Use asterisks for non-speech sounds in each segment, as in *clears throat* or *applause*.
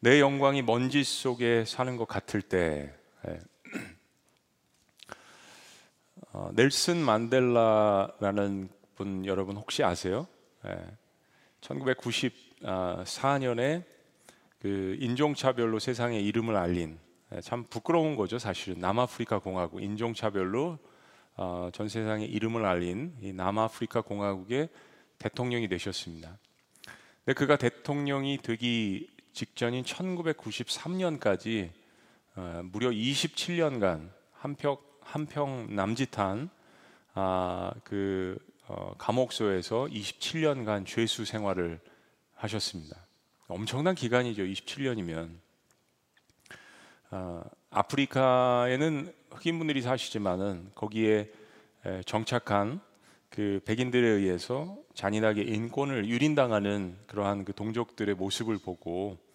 내 영광이 먼지 속에 사는 것 같을 때 예. *clears throat* 어, 넬슨 만델라라는 분 여러분 혹시 아세요? 예. 1994년에 그 인종차별로 세상에 이름을 알린 예, 참 부끄러운 거죠 사실은 남아프리카 공화국 인종차별로 어, 전 세상에 이름을 알린 이 남아프리카 공화국의 대통령이 되셨습니다. 근데 그가 대통령이 되기 직전인 1993년까지 어, 무려 27년간 한평 한평 남짓한 아, 그 어, 감옥소에서 27년간 죄수 생활을 하셨습니다. 엄청난 기간이죠. 27년이면 아, 아프리카에는 흑인 분들이 사시지만은 거기에 정착한 그 백인들에 의해서 잔인하게 인권을 유린당하는 그러한 그 동족들의 모습을 보고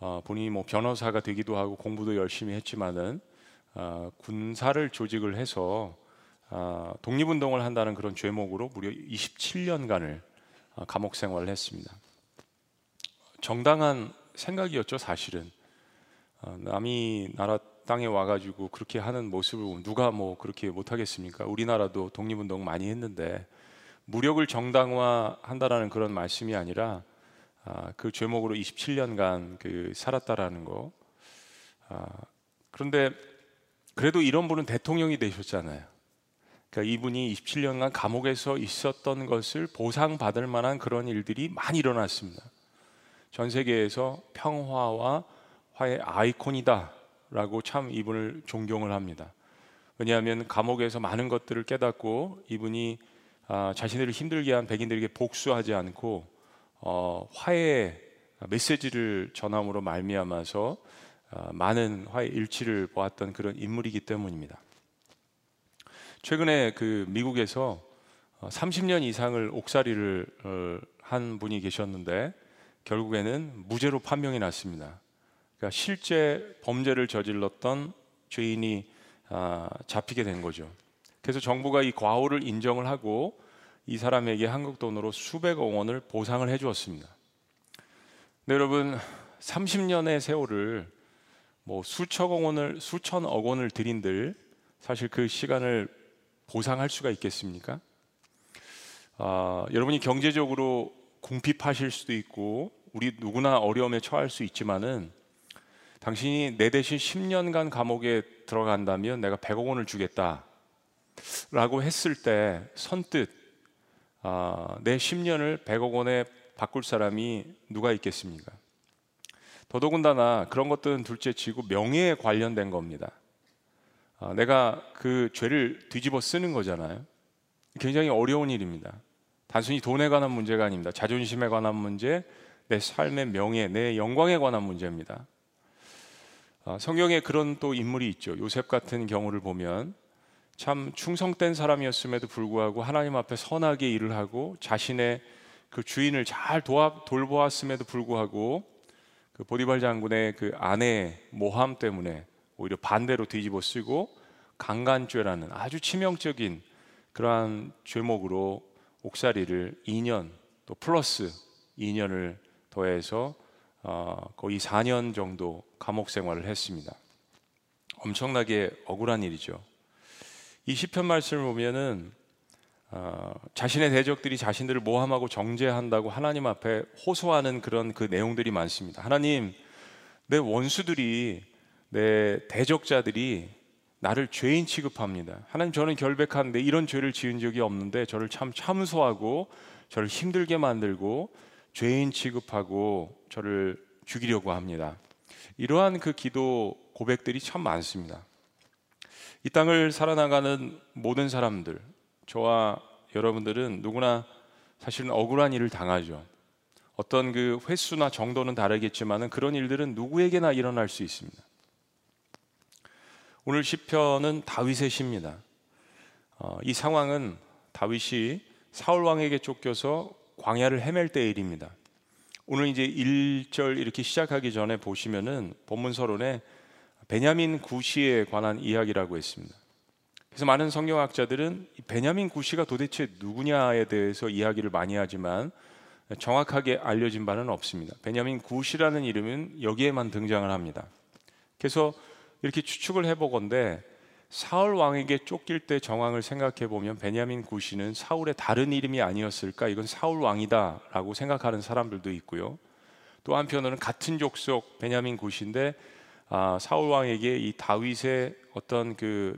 어, 본인이 뭐 변호사가 되기도 하고 공부도 열심히 했지만은 어, 군사를 조직을 해서 어, 독립운동을 한다는 그런 죄목으로 무려 27년간을 어, 감옥 생활을 했습니다. 정당한 생각이었죠, 사실은. 어, 남이 나라 땅에 와가지고 그렇게 하는 모습을 누가 뭐 그렇게 못하겠습니까? 우리나라도 독립운동 많이 했는데 무력을 정당화한다라는 그런 말씀이 아니라 아, 그 죄목으로 27년간 그 살았다라는 거. 아, 그런데 그래도 이런 분은 대통령이 되셨잖아요. 그러니까 이분이 27년간 감옥에서 있었던 것을 보상받을 만한 그런 일들이 많이 일어났습니다. 전 세계에서 평화와 화의 아이콘이다라고 참 이분을 존경을 합니다. 왜냐하면 감옥에서 많은 것들을 깨닫고 이분이 아, 자신들을 힘들게 한 백인들에게 복수하지 않고 어, 화해의 메시지를 전함으로 말미암아서 어, 많은 화해 일치를 보았던 그런 인물이기 때문입니다. 최근에 그 미국에서 30년 어, 이상을 옥살이를 어, 한 분이 계셨는데 결국에는 무죄로 판명이 났습니다. 그러니까 실제 범죄를 저질렀던 죄인이 아, 잡히게 된 거죠. 그래서 정부가 이 과오를 인정을 하고 이 사람에게 한국 돈으로 수백억 원을 보상을 해 주었습니다. 네, 여러분 30년의 세월을 뭐 수천억 원을 수천억 원을 들인들 사실 그 시간을 보상할 수가 있겠습니까? 아, 여러분이 경제적으로 궁핍하실 수도 있고 우리 누구나 어려움에 처할 수 있지만은 당신이 내 대신 10년간 감옥에 들어간다면 내가 100억 원을 주겠다라고 했을 때 선뜻 아, 내 10년을 100억 원에 바꿀 사람이 누가 있겠습니까? 더더군다나 그런 것들은 둘째치고 명예에 관련된 겁니다. 아, 내가 그 죄를 뒤집어 쓰는 거잖아요. 굉장히 어려운 일입니다. 단순히 돈에 관한 문제가 아닙니다. 자존심에 관한 문제, 내 삶의 명예, 내 영광에 관한 문제입니다. 아, 성경에 그런 또 인물이 있죠. 요셉 같은 경우를 보면 참 충성된 사람이었음에도 불구하고 하나님 앞에 선하게 일을 하고 자신의 그 주인을 잘 도와, 돌보았음에도 불구하고 그 보디발 장군의 그 아내의 모함 때문에 오히려 반대로 뒤집어 쓰고 강간죄라는 아주 치명적인 그러한 죄목으로 옥살이를 2년 또 플러스 2년을 더해서 어, 거의 4년 정도 감옥 생활을 했습니다. 엄청나게 억울한 일이죠. 이 시편 말씀을 보면은 어, 자신의 대적들이 자신들을 모함하고 정죄한다고 하나님 앞에 호소하는 그런 그 내용들이 많습니다. 하나님, 내 원수들이 내 대적자들이 나를 죄인 취급합니다. 하나님 저는 결백한데 이런 죄를 지은 적이 없는데 저를 참 참소하고 저를 힘들게 만들고 죄인 취급하고 저를 죽이려고 합니다. 이러한 그 기도 고백들이 참 많습니다. 이 땅을 살아나가는 모든 사람들, 저와 여러분들은 누구나 사실은 억울한 일을 당하죠. 어떤 그 횟수나 정도는 다르겠지만 그런 일들은 누구에게나 일어날 수 있습니다. 오늘 시편은 다윗의 시입니다. 어, 이 상황은 다윗이 사울 왕에게 쫓겨서 광야를 헤맬 때의 일입니다. 오늘 이제 1절 이렇게 시작하기 전에 보시면은 본문 서론에 베냐민 구시에 관한 이야기라고 했습니다. 그래서 많은 성경학자들은 베냐민 구시가 도대체 누구냐에 대해서 이야기를 많이 하지만 정확하게 알려진 바는 없습니다. 베냐민 굿이라는 이름은 여기에만 등장을 합니다. 그래서 이렇게 추측을 해보건데 사울 왕에게 쫓길 때 정황을 생각해 보면 베냐민 굿이는 사울의 다른 이름이 아니었을까? 이건 사울 왕이다라고 생각하는 사람들도 있고요. 또 한편으로는 같은 족속 베냐민 굿인데 아, 사울 왕에게 이 다윗의 어떤 그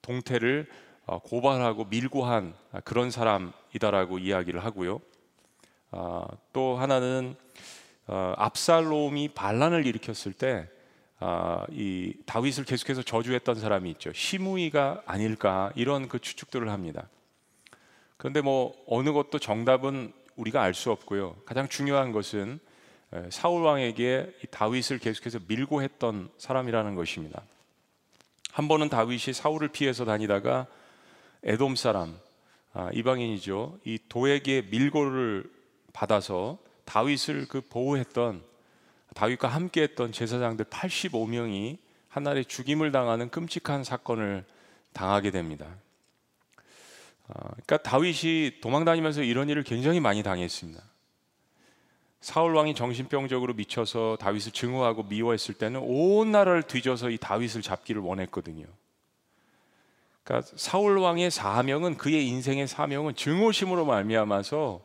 동태를 어, 고발하고 밀고 한 그런 사람이다라고 이야기를 하고요. 아, 또 하나는 어, 압살롬이 반란을 일으켰을 때 아, 이 다윗을 계속해서 저주했던 사람이 있죠. 시므이가 아닐까 이런 그 추측들을 합니다. 그런데 뭐 어느 것도 정답은 우리가 알 수 없고요. 가장 중요한 것은 사울 왕에게 다윗을 계속해서 밀고 했던 사람이라는 것입니다. 한 번은 다윗이 사울을 피해서 다니다가 에돔 사람 아, 이방인이죠. 이 도에게 밀고를 받아서 다윗을 그 보호했던 다윗과 함께했던 제사장들 85명이 한날에 죽임을 당하는 끔찍한 사건을 당하게 됩니다. 아, 그러니까 다윗이 도망다니면서 이런 일을 굉장히 많이 당했습니다. 사울 왕이 정신병적으로 미쳐서 다윗을 증오하고 미워했을 때는 온 나라를 뒤져서 이 다윗을 잡기를 원했거든요. 그러니까 사울 왕의 사명은 그의 인생의 사명은 증오심으로 말미암아서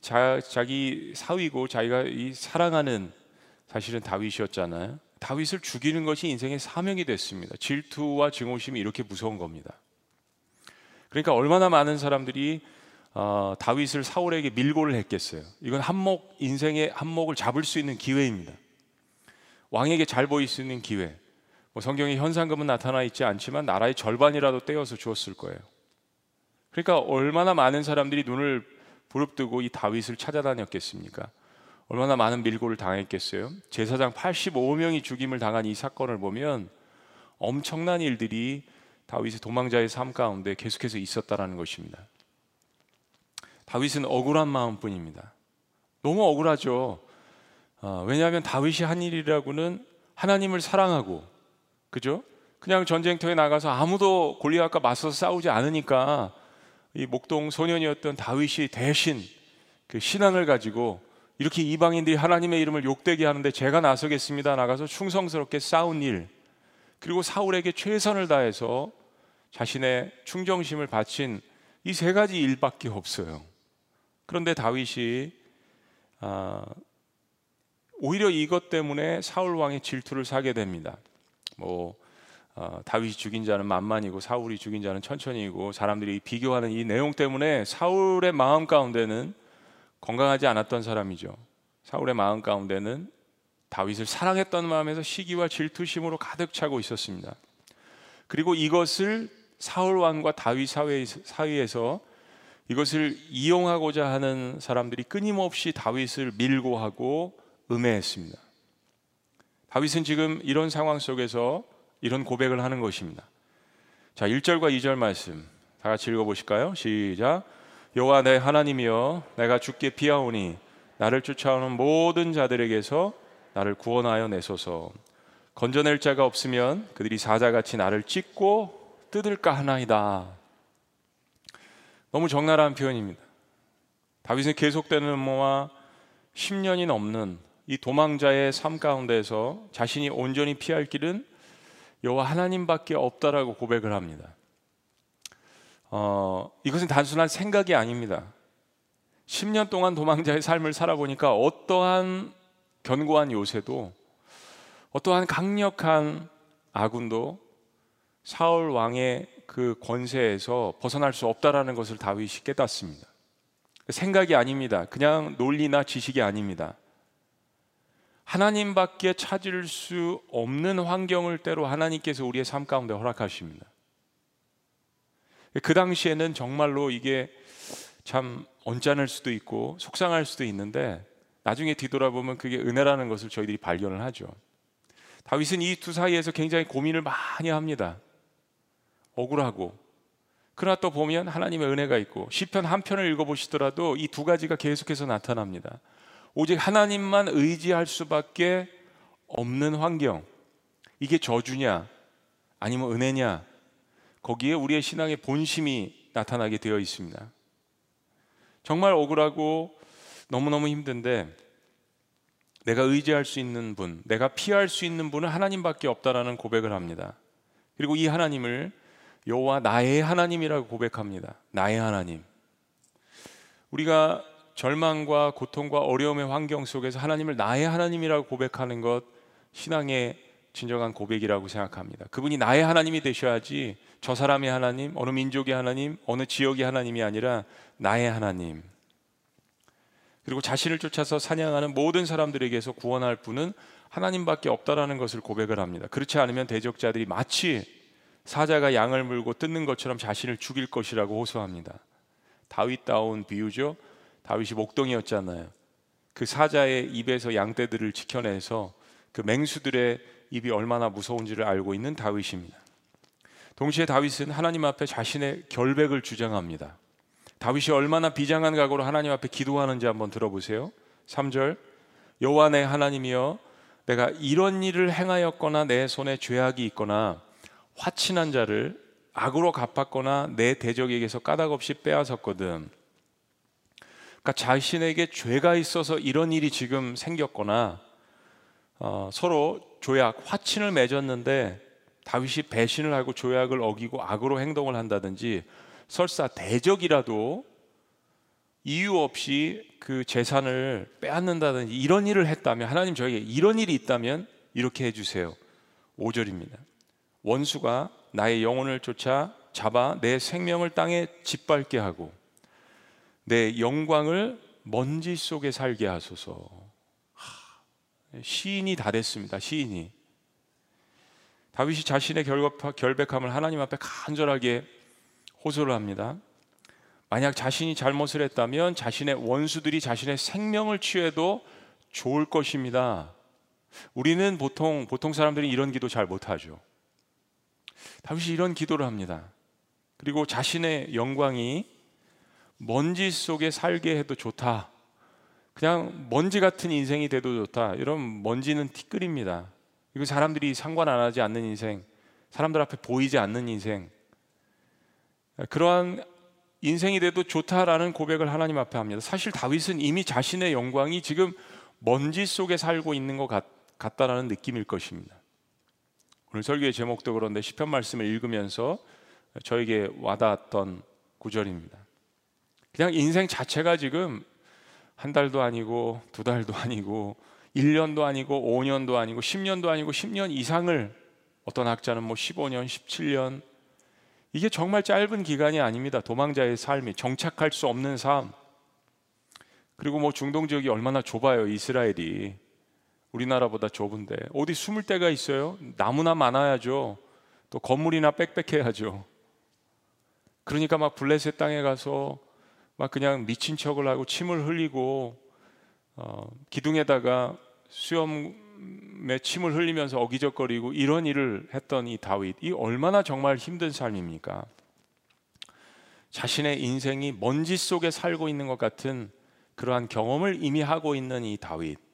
자, 자기 사위고 자기가 이 사랑하는 사실은 다윗이었잖아요. 다윗을 죽이는 것이 인생의 사명이 됐습니다. 질투와 증오심이 이렇게 무서운 겁니다. 그러니까 얼마나 많은 사람들이 어, 다윗을 사울에게 밀고를 했겠어요. 이건 한몫 인생의 한몫을 잡을 수 있는 기회입니다. 왕에게 잘 보일 수 있는 기회. 뭐 성경에 현상금은 나타나 있지 않지만 나라의 절반이라도 떼어서 주었을 거예요. 그러니까 얼마나 많은 사람들이 눈을 부릅뜨고 이 다윗을 찾아다녔겠습니까? 얼마나 많은 밀고를 당했겠어요? 제사장 85명이 죽임을 당한 이 사건을 보면 엄청난 일들이 다윗의 도망자의 삶 가운데 계속해서 있었다라는 것입니다. 다윗은 억울한 마음뿐입니다. 너무 억울하죠. 어, 왜냐하면 다윗이 한 일이라고는 하나님을 사랑하고, 그죠? 그냥 전쟁터에 나가서 아무도 골리앗과 맞서서 싸우지 않으니까 이 목동 소년이었던 다윗이 대신 그 신앙을 가지고 이렇게 이방인들이 하나님의 이름을 욕되게 하는데 제가 나서겠습니다. 나가서 충성스럽게 싸운 일, 그리고 사울에게 최선을 다해서 자신의 충정심을 바친 이 세 가지 일밖에 없어요. 그런데 다윗이 아, 오히려 이것 때문에 사울 왕의 질투를 사게 됩니다. 뭐 어, 다윗이 죽인 자는 만만이고 사울이 죽인 자는 천천히이고 사람들이 비교하는 이 내용 때문에 사울의 마음 가운데는 건강하지 않았던 사람이죠. 사울의 마음 가운데는 다윗을 사랑했던 마음에서 시기와 질투심으로 가득 차고 있었습니다. 그리고 이것을 사울 왕과 다윗 사이에서 이것을 이용하고자 하는 사람들이 끊임없이 다윗을 밀고 하고 음해했습니다. 다윗은 지금 이런 상황 속에서 이런 고백을 하는 것입니다. 자, 1절과 2절 말씀 다 같이 읽어 보실까요? 시작. 여호와 내 하나님이여 내가 주께 피하오니 나를 쫓아오는 모든 자들에게서 나를 구원하여 내소서. 건져낼 자가 없으면 그들이 사자같이 나를 찢고 뜯을까 하나이다. 너무 적나라한 표현입니다. 다윗은 계속되는 뭐와 10년이 넘는 이 도망자의 삶 가운데서 자신이 온전히 피할 길은 여호와 하나님밖에 없다라고 고백을 합니다. 어, 이것은 단순한 생각이 아닙니다. 10년 동안 도망자의 삶을 살아보니까 어떠한 견고한 요새도 어떠한 강력한 아군도 사울 왕의 그 권세에서 벗어날 수 없다라는 것을 다윗이 깨닫습니다. 생각이 아닙니다. 그냥 논리나 지식이 아닙니다. 하나님밖에 찾을 수 없는 환경을 때로 하나님께서 우리의 삶 가운데 허락하십니다. 그 당시에는 정말로 이게 참 언짢을 수도 있고 속상할 수도 있는데 나중에 뒤돌아보면 그게 은혜라는 것을 저희들이 발견을 하죠. 다윗은 이 두 사이에서 굉장히 고민을 많이 합니다. 억울하고 그러나 또 보면 하나님의 은혜가 있고 시편 한 편을 읽어보시더라도 이 두 가지가 계속해서 나타납니다. 오직 하나님만 의지할 수밖에 없는 환경. 이게 저주냐 아니면 은혜냐 거기에 우리의 신앙의 본심이 나타나게 되어 있습니다. 정말 억울하고 너무너무 힘든데 내가 의지할 수 있는 분, 내가 피할 수 있는 분은 하나님밖에 없다라는 고백을 합니다. 그리고 이 하나님을 여호와 나의 하나님이라고 고백합니다. 나의 하나님. 우리가 절망과 고통과 어려움의 환경 속에서 하나님을 나의 하나님이라고 고백하는 것 신앙의 진정한 고백이라고 생각합니다. 그분이 나의 하나님이 되셔야지 저 사람의 하나님, 어느 민족의 하나님, 어느 지역의 하나님이 아니라 나의 하나님. 그리고 자신을 쫓아서 사냥하는 모든 사람들에게서 구원할 분은 하나님밖에 없다라는 것을 고백을 합니다. 그렇지 않으면 대적자들이 마치 사자가 양을 물고 뜯는 것처럼 자신을 죽일 것이라고 호소합니다. 다윗다운 비유죠. 다윗이 목동이었잖아요. 그 사자의 입에서 양떼들을 지켜내서 그 맹수들의 입이 얼마나 무서운지를 알고 있는 다윗입니다. 동시에 다윗은 하나님 앞에 자신의 결백을 주장합니다. 다윗이 얼마나 비장한 각오로 하나님 앞에 기도하는지 한번 들어보세요. 3절 여호와 내 하나님이여 내가 이런 일을 행하였거나 내 손에 죄악이 있거나 화친한 자를 악으로 갚았거나 내 대적에게서 까닭없이 빼앗았거든. 그러니까 자신에게 죄가 있어서 이런 일이 지금 생겼거나 어, 서로 조약, 화친을 맺었는데 다윗이 배신을 하고 조약을 어기고 악으로 행동을 한다든지 설사 대적이라도 이유 없이 그 재산을 빼앗는다든지 이런 일을 했다면 하나님 저에게 이런 일이 있다면 이렇게 해주세요. 5절입니다. 원수가 나의 영혼을 쫓아 잡아 내 생명을 땅에 짓밟게 하고 내 영광을 먼지 속에 살게 하소서. 시인이 다 됐습니다. 시인이. 다윗이 자신의 결백함을 하나님 앞에 간절하게 호소를 합니다. 만약 자신이 잘못을 했다면 자신의 원수들이 자신의 생명을 취해도 좋을 것입니다. 우리는 보통 보통 사람들이 이런 기도 잘 못하죠. 다윗이 이런 기도를 합니다. 그리고 자신의 영광이 먼지 속에 살게 해도 좋다. 그냥 먼지 같은 인생이 돼도 좋다. 이런 먼지는 티끌입니다. 이거 사람들이 상관 안 하지 않는 인생, 사람들 앞에 보이지 않는 인생, 그러한 인생이 돼도 좋다라는 고백을 하나님 앞에 합니다. 사실 다윗은 이미 자신의 영광이 지금 먼지 속에 살고 있는 것 같, 같다라는 느낌일 것입니다. 오늘 설교의 제목도 그런데 시편 말씀을 읽으면서 저에게 와닿았던 구절입니다. 그냥 인생 자체가 지금 한 달도 아니고 두 달도 아니고 1년도 아니고 5년도 아니고 10년도 아니고 10년 이상을 어떤 학자는 뭐 15년, 17년 이게 정말 짧은 기간이 아닙니다. 도망자의 삶이 정착할 수 없는 삶. 그리고 뭐 중동 지역이 얼마나 좁아요, 이스라엘이. 우리나라보다 좁은데 어디 숨을 데가 있어요? 나무나 많아야죠. 또 건물이나 빽빽해야죠. 그러니까 막 블레셋 땅에 가서 막 그냥 미친 척을 하고 침을 흘리고 어, 기둥에다가 수염에 침을 흘리면서 어기적거리고 이런 일을 했던 이 다윗 이 얼마나 정말 힘든 삶입니까? 자신의 인생이 먼지 속에 살고 있는 것 같은 그러한 경험을 이미 하고 있는 이 다윗.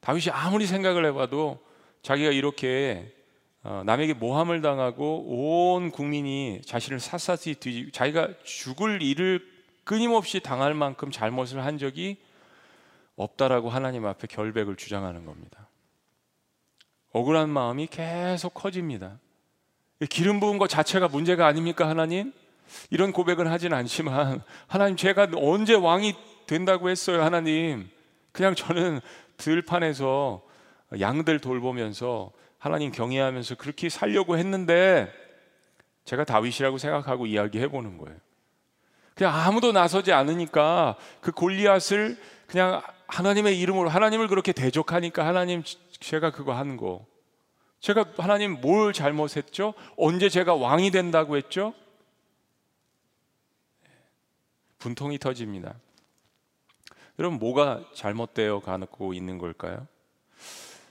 다윗이 아무리 생각을 해봐도 자기가 이렇게 어, 남에게 모함을 당하고 온 국민이 자신을 샅샅이 뒤지 자기가 죽을 일을 끊임없이 당할 만큼 잘못을 한 적이 없다라고 하나님 앞에 결백을 주장하는 겁니다. 억울한 마음이 계속 커집니다. 기름 부은 것 자체가 문제가 아닙니까, 하나님? 이런 고백은 하진 않지만, 하나님, 제가 언제 왕이 된다고 했어요, 하나님? 그냥 저는 들판에서 양들 돌보면서 하나님 경외하면서 그렇게 살려고 했는데, 제가 다윗이라고 생각하고 이야기해 보는 거예요. 그냥 아무도 나서지 않으니까 그 골리앗을 그냥 하나님의 이름으로 하나님을 그렇게 대적하니까 하나님 제가 그거 한 거. 제가 하나님 뭘 잘못했죠? 언제 제가 왕이 된다고 했죠? 분통이 터집니다. 여러분 뭐가 잘못되어 가고 있는 걸까요?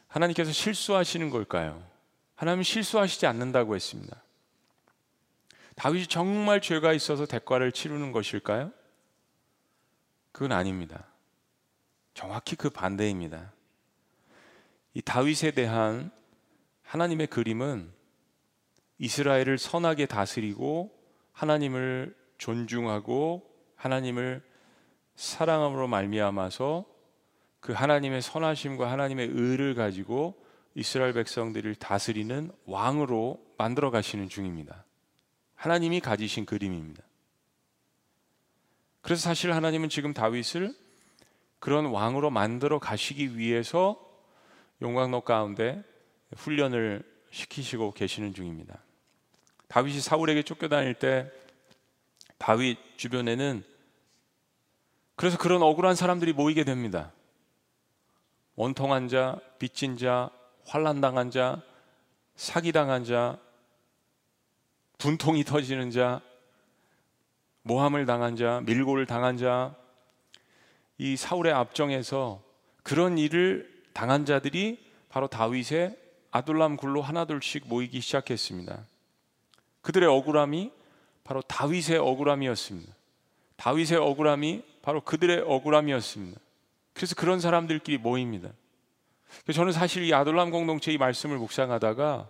하나님께서 실수하시는 걸까요? 하나님 실수하시지 않는다고 했습니다. 다윗이 정말 죄가 있어서 대가를 치르는 것일까요? 그건 아닙니다. 정확히 그 반대입니다. 이 다윗에 대한 하나님의 그림은 이스라엘을 선하게 다스리고 하나님을 존중하고 하나님을 사랑함으로 말미암아서 그 하나님의 선하심과 하나님의 의를 가지고 이스라엘 백성들을 다스리는 왕으로 만들어 가시는 중입니다. 하나님이 가지신 그림입니다. 그래서 사실 하나님은 지금 다윗을 그런 왕으로 만들어 가시기 위해서 용광로 가운데 훈련을 시키시고 계시는 중입니다. 다윗이 사울에게 쫓겨다닐 때 다윗 주변에는 그래서 그런 억울한 사람들이 모이게 됩니다. 원통한 자, 빚진 자, 환란당한 자, 사기당한 자, 분통이 터지는 자, 모함을 당한 자, 밀고를 당한 자, 이 사울의 압정에서 그런 일을 당한 자들이 바로 다윗의 아둘람 굴로 하나둘씩 모이기 시작했습니다. 그들의 억울함이 바로 다윗의 억울함이었습니다. 다윗의 억울함이 바로 그들의 억울함이었습니다. 그래서 그런 사람들끼리 모입니다. 저는 사실 이 아둘람 공동체 이 말씀을 묵상하다가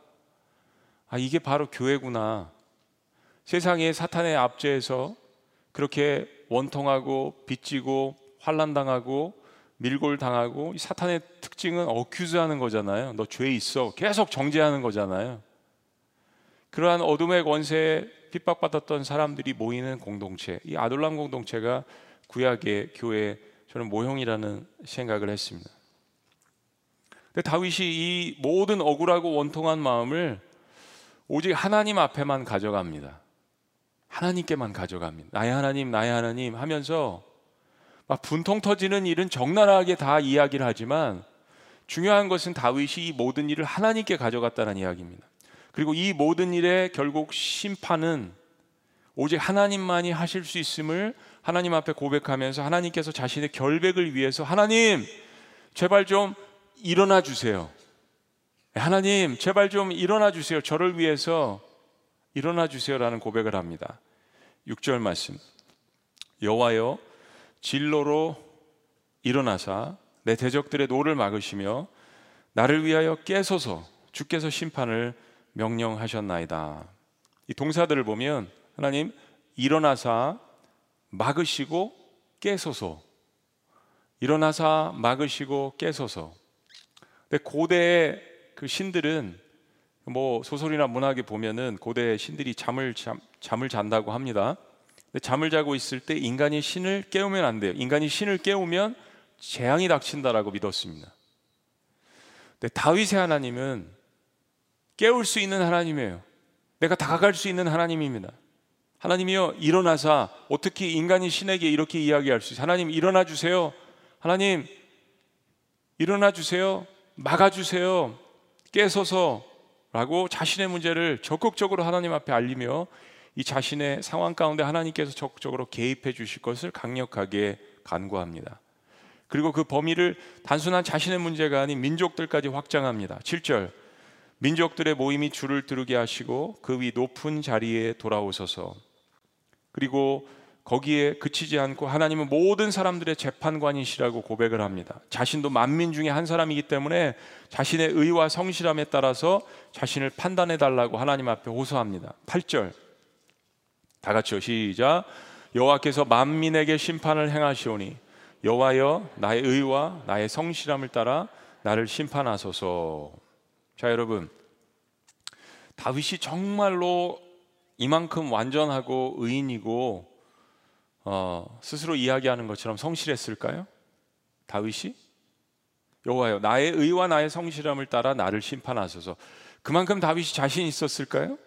아 이게 바로 교회구나. 세상에 사탄의 압제에서 그렇게 원통하고 빚지고 환란당하고 밀골 당하고 사탄의 특징은 어큐즈하는 거잖아요. 너 죄 있어. 계속 정죄하는 거잖아요. 그러한 어둠의 권세에 핍박받았던 사람들이 모이는 공동체, 이 아둘람 공동체가 구약의 교회 저는 모형이라는 생각을 했습니다. 근데 다윗이 이 모든 억울하고 원통한 마음을 오직 하나님 앞에만 가져갑니다. 하나님께만 가져갑니다. 나의 하나님, 나의 하나님 하면서 막 분통 터지는 일은 적나라하게 다 이야기를 하지만 중요한 것은 다윗이 이 모든 일을 하나님께 가져갔다는 이야기입니다. 그리고 이 모든 일의 결국 심판은 오직 하나님만이 하실 수 있음을 하나님 앞에 고백하면서 하나님께서 자신의 결백을 위해서 하나님 제발 좀 일어나 주세요. 하나님 제발 좀 일어나 주세요. 저를 위해서 일어나 주세요라는 고백을 합니다. 6절 말씀. 여호와여 진노로 일어나사 내 대적들의 노를 막으시며 나를 위하여 깨소서 주께서 심판을 명령하셨나이다. 이 동사들을 보면 하나님 일어나사 막으시고 깨소서 일어나사 막으시고 깨소서. 근데 고대의 그 신들은 뭐 소설이나 문학에 보면은 고대 신들이 잠을 잠, 잠을 잔다고 합니다. 잠을 자고 있을 때 인간이 신을 깨우면 안 돼요. 인간이 신을 깨우면 재앙이 닥친다라고 믿었습니다. 근데 다윗의 하나님은 깨울 수 있는 하나님이에요. 내가 다가갈 수 있는 하나님입니다. 하나님이여 일어나사 어떻게 인간이 신에게 이렇게 이야기할 수 있어요? 하나님 일어나 주세요. 하나님 일어나 주세요. 막아 주세요. 깨서서라고 자신의 문제를 적극적으로 하나님 앞에 알리며 이 자신의 상황 가운데 하나님께서 적극적으로 개입해 주실 것을 강력하게 간구합니다. 그리고 그 범위를 단순한 자신의 문제가 아닌 민족들까지 확장합니다. 7절. 민족들의 모임이 줄을 두르게 하시고 그 위 높은 자리에 돌아오소서. 그리고 거기에 그치지 않고 하나님은 모든 사람들의 재판관이시라고 고백을 합니다. 자신도 만민 중에 한 사람이기 때문에 자신의 의와 성실함에 따라서 자신을 판단해 달라고 하나님 앞에 호소합니다. 8절. 다 같이요. 시작. 여호와께서 만민에게 심판을 행하시오니 여호와여 나의 의와 나의 성실함을 따라 나를 심판하소서. 자, 여러분. 다윗이 정말로 이만큼 완전하고 의인이고 어, 스스로 이야기하는 것처럼 성실했을까요? 다윗이 여호와여 나의 의와 나의 성실함을 따라 나를 심판하소서. 그만큼 다윗이 자신 있었을까요?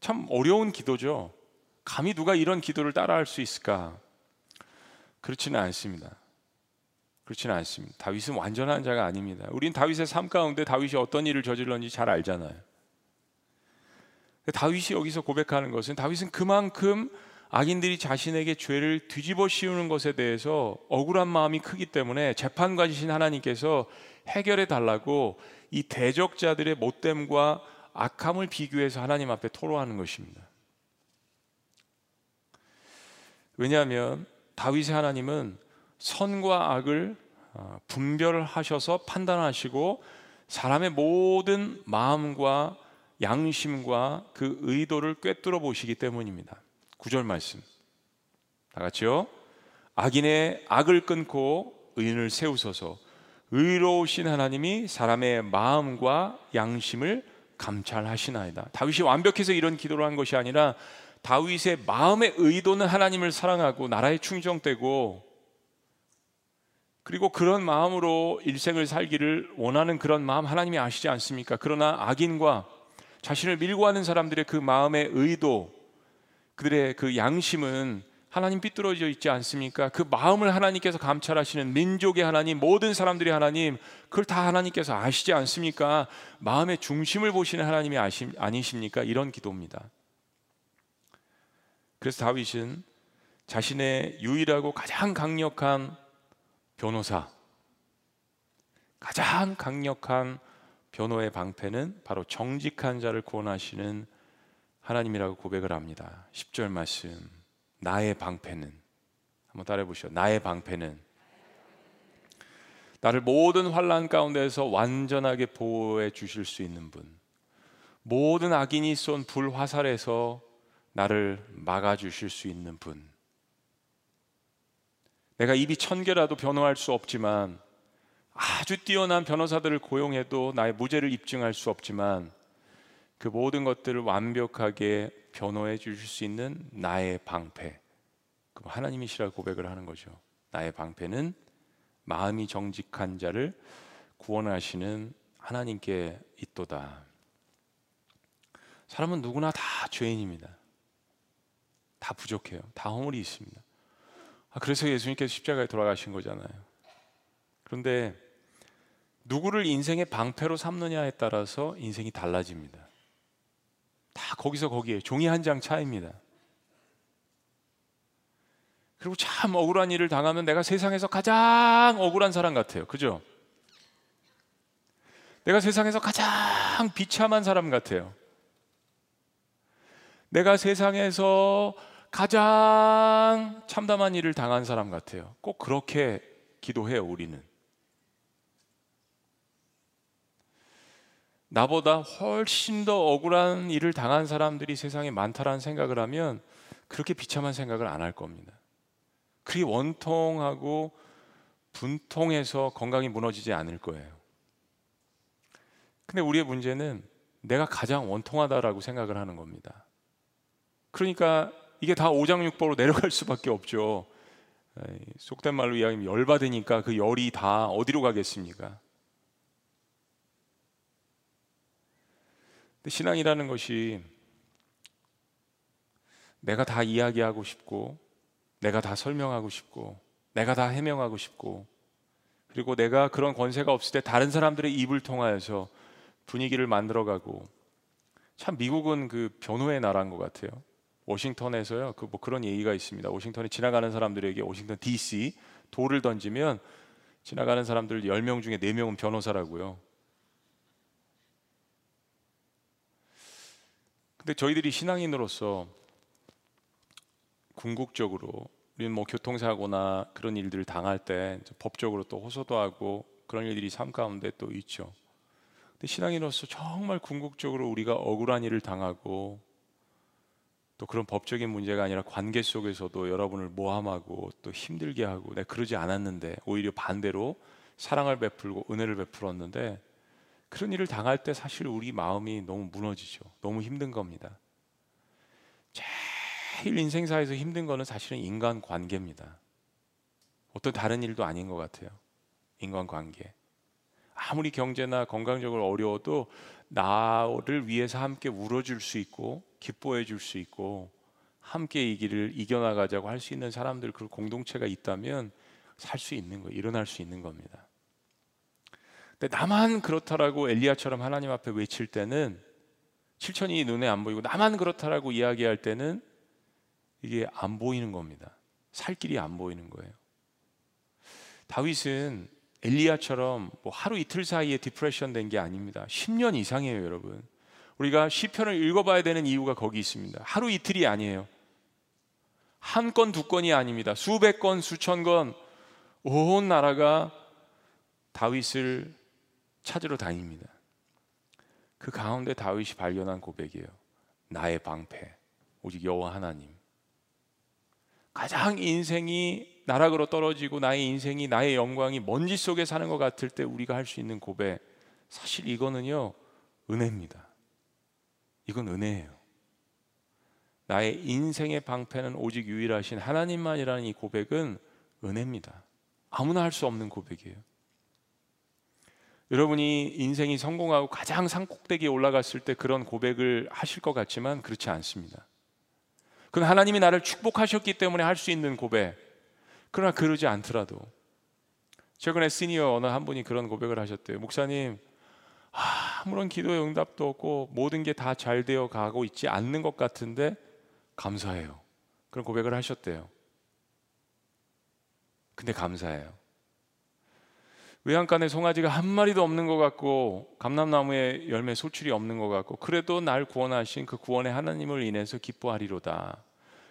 참 어려운 기도죠. 감히 누가 이런 기도를 따라할 수 있을까? 그렇지는 않습니다. 그렇지는 않습니다. 다윗은 완전한 자가 아닙니다. 우린 다윗의 삶 가운데 다윗이 어떤 일을 저질렀는지 잘 알잖아요. 다윗이 여기서 고백하는 것은 다윗은 그만큼 악인들이 자신에게 죄를 뒤집어 씌우는 것에 대해서 억울한 마음이 크기 때문에 재판관이신 하나님께서 해결해 달라고 이 대적자들의 못됨과 악함을 비교해서 하나님 앞에 토로하는 것입니다. 왜냐하면 다윗의 하나님은 선과 악을 어, 분별하셔서 판단하시고 사람의 모든 마음과 양심과 그 의도를 꿰뚫어 보시기 때문입니다. 구절 말씀. 다 같이요. 악인의 악을 끊고 의인을 세우소서. 의로우신 하나님이 사람의 마음과 양심을 감찰하시나이다. 다윗이 완벽해서 이런 기도를 한 것이 아니라 다윗의 마음의 의도는 하나님을 사랑하고 나라에 충정되고 그리고 그런 마음으로 일생을 살기를 원하는 그런 마음 하나님이 아시지 않습니까? 그러나 악인과 자신을 밀고 하는 사람들의 그 마음의 의도, 그들의 그 양심은 하나님 삐뚤어져 있지 않습니까? 그 마음을 하나님께서 감찰하시는 민족의 하나님, 모든 사람들이 하나님, 그걸 다 하나님께서 아시지 않습니까? 마음의 중심을 보시는 하나님이 아시, 아니십니까? 이런 기도입니다. 그래서 다윗은 자신의 유일하고 가장 강력한 변호사, 가장 강력한 변호의 방패는 바로 정직한 자를 구원하시는 하나님이라고 고백을 합니다. 10절 말씀. 나의 방패는 한번 따라해 보시죠. 나의 방패는 나를 모든 환란 가운데서 완전하게 보호해 주실 수 있는 분. 모든 악인이 쏜 불화살에서 나를 막아 주실 수 있는 분. 내가 입이 천 개라도 변호할 수 없지만 아주 뛰어난 변호사들을 고용해도 나의 무죄를 입증할 수 없지만 그 모든 것들을 완벽하게 변호해 주실 수 있는 나의 방패. 그럼 하나님이시라 고백을 하는 거죠. 나의 방패는 마음이 정직한 자를 구원하시는 하나님께 있도다. 사람은 누구나 다 죄인입니다. 다 부족해요. 다 허물이 있습니다. 아, 그래서 예수님께서 십자가에 돌아가신 거잖아요. 그런데 누구를 인생의 방패로 삼느냐에 따라서 인생이 달라집니다. 다 거기서 거기에 종이 한 장 차이입니다. 그리고 참 억울한 일을 당하면 내가 세상에서 가장 억울한 사람 같아요. 그죠? 내가 세상에서 가장 비참한 사람 같아요. 내가 세상에서 가장 참담한 일을 당한 사람 같아요. 꼭 그렇게 기도해요, 우리는. 나보다 훨씬 더 억울한 일을 당한 사람들이 세상에 많다라는 생각을 하면 그렇게 비참한 생각을 안 할 겁니다. 그게 원통하고 분통해서 건강이 무너지지 않을 거예요. 근데 우리의 문제는 내가 가장 원통하다라고 생각을 하는 겁니다. 그러니까 이게 다 오장육부로 내려갈 수밖에 없죠. 속된 말로 이야기하면 열받으니까 그 열이 다 어디로 가겠습니까? 근데 신앙이라는 것이 내가 다 이야기하고 싶고 내가 다 설명하고 싶고 내가 다 해명하고 싶고 그리고 내가 그런 권세가 없을 때 다른 사람들의 입을 통하여서 분위기를 만들어가고 참 미국은 그 변호의 나라인 것 같아요. 워싱턴에서요 그 뭐 그런 얘기가 있습니다. 워싱턴에 지나가는 사람들에게 워싱턴 D.C. 돌을 던지면 지나가는 사람들 10명 중에 4명은 변호사라고요. 근데 저희들이 신앙인으로서 궁극적으로 우리는 뭐 교통사고나 그런 일들을 당할 때 법적으로 또 호소도 하고 그런 일들이 삶 가운데 또 있죠. 근데 신앙인으로서 정말 궁극적으로 우리가 억울한 일을 당하고 또 그런 법적인 문제가 아니라 관계 속에서도 여러분을 모함하고 또 힘들게 하고 내가 그러지 않았는데 오히려 반대로 사랑을 베풀고 은혜를 베풀었는데 그런 일을 당할 때 사실 우리 마음이 너무 무너지죠. 너무 힘든 겁니다. 제일 인생사에서 힘든 거는 사실은 인간 관계입니다. 어떤 다른 일도 아닌 것 같아요. 인간 관계. 아무리 경제나 건강적으로 어려워도 나를 위해서 함께 울어줄 수 있고 기뻐해 줄 수 있고 함께 이 길을 이겨나가자고 할 수 있는 사람들 그 공동체가 있다면 살 수 있는 거예요. 일어날 수 있는 겁니다. 근데 나만 그렇다라고 엘리야처럼 하나님 앞에 외칠 때는 실천이 눈에 안 보이고 나만 그렇다라고 이야기할 때는 이게 안 보이는 겁니다. 살 길이 안 보이는 거예요. 다윗은 엘리야처럼 뭐 하루 이틀 사이에 디프레션 된 게 아닙니다. 10년 이상이에요, 여러분. 우리가 시편을 읽어봐야 되는 이유가 거기 있습니다. 하루 이틀이 아니에요. 한 건, 두 건이 아닙니다. 수백 건, 수천 건, 온 나라가 다윗을 찾으러 다닙니다. 그 가운데 다윗이 발견한 고백이에요. 나의 방패, 오직 여호와 하나님. 가장 인생이 나락으로 떨어지고 나의 인생이 나의 영광이 먼지 속에 사는 것 같을 때 우리가 할 수 있는 고백 사실 이거는요 은혜입니다. 이건 은혜예요. 나의 인생의 방패는 오직 유일하신 하나님만이라는 이 고백은 은혜입니다. 아무나 할 수 없는 고백이에요. 여러분이 인생이 성공하고 가장 산꼭대기에 올라갔을 때 그런 고백을 하실 것 같지만 그렇지 않습니다. 그건 하나님이 나를 축복하셨기 때문에 할 수 있는 고백. 그러나 그러지 않더라도 최근에 시니어 어느 한 분이 그런 고백을 하셨대요. 목사님, 아무런 기도의 응답도 없고 모든 게 다 잘 되어 가고 있지 않는 것 같은데 감사해요. 그런 고백을 하셨대요. 근데 감사해요. 외양간에 송아지가 한 마리도 없는 것 같고 감람나무에 열매 소출이 없는 것 같고 그래도 날 구원하신 그 구원의 하나님을 인해서 기뻐하리로다.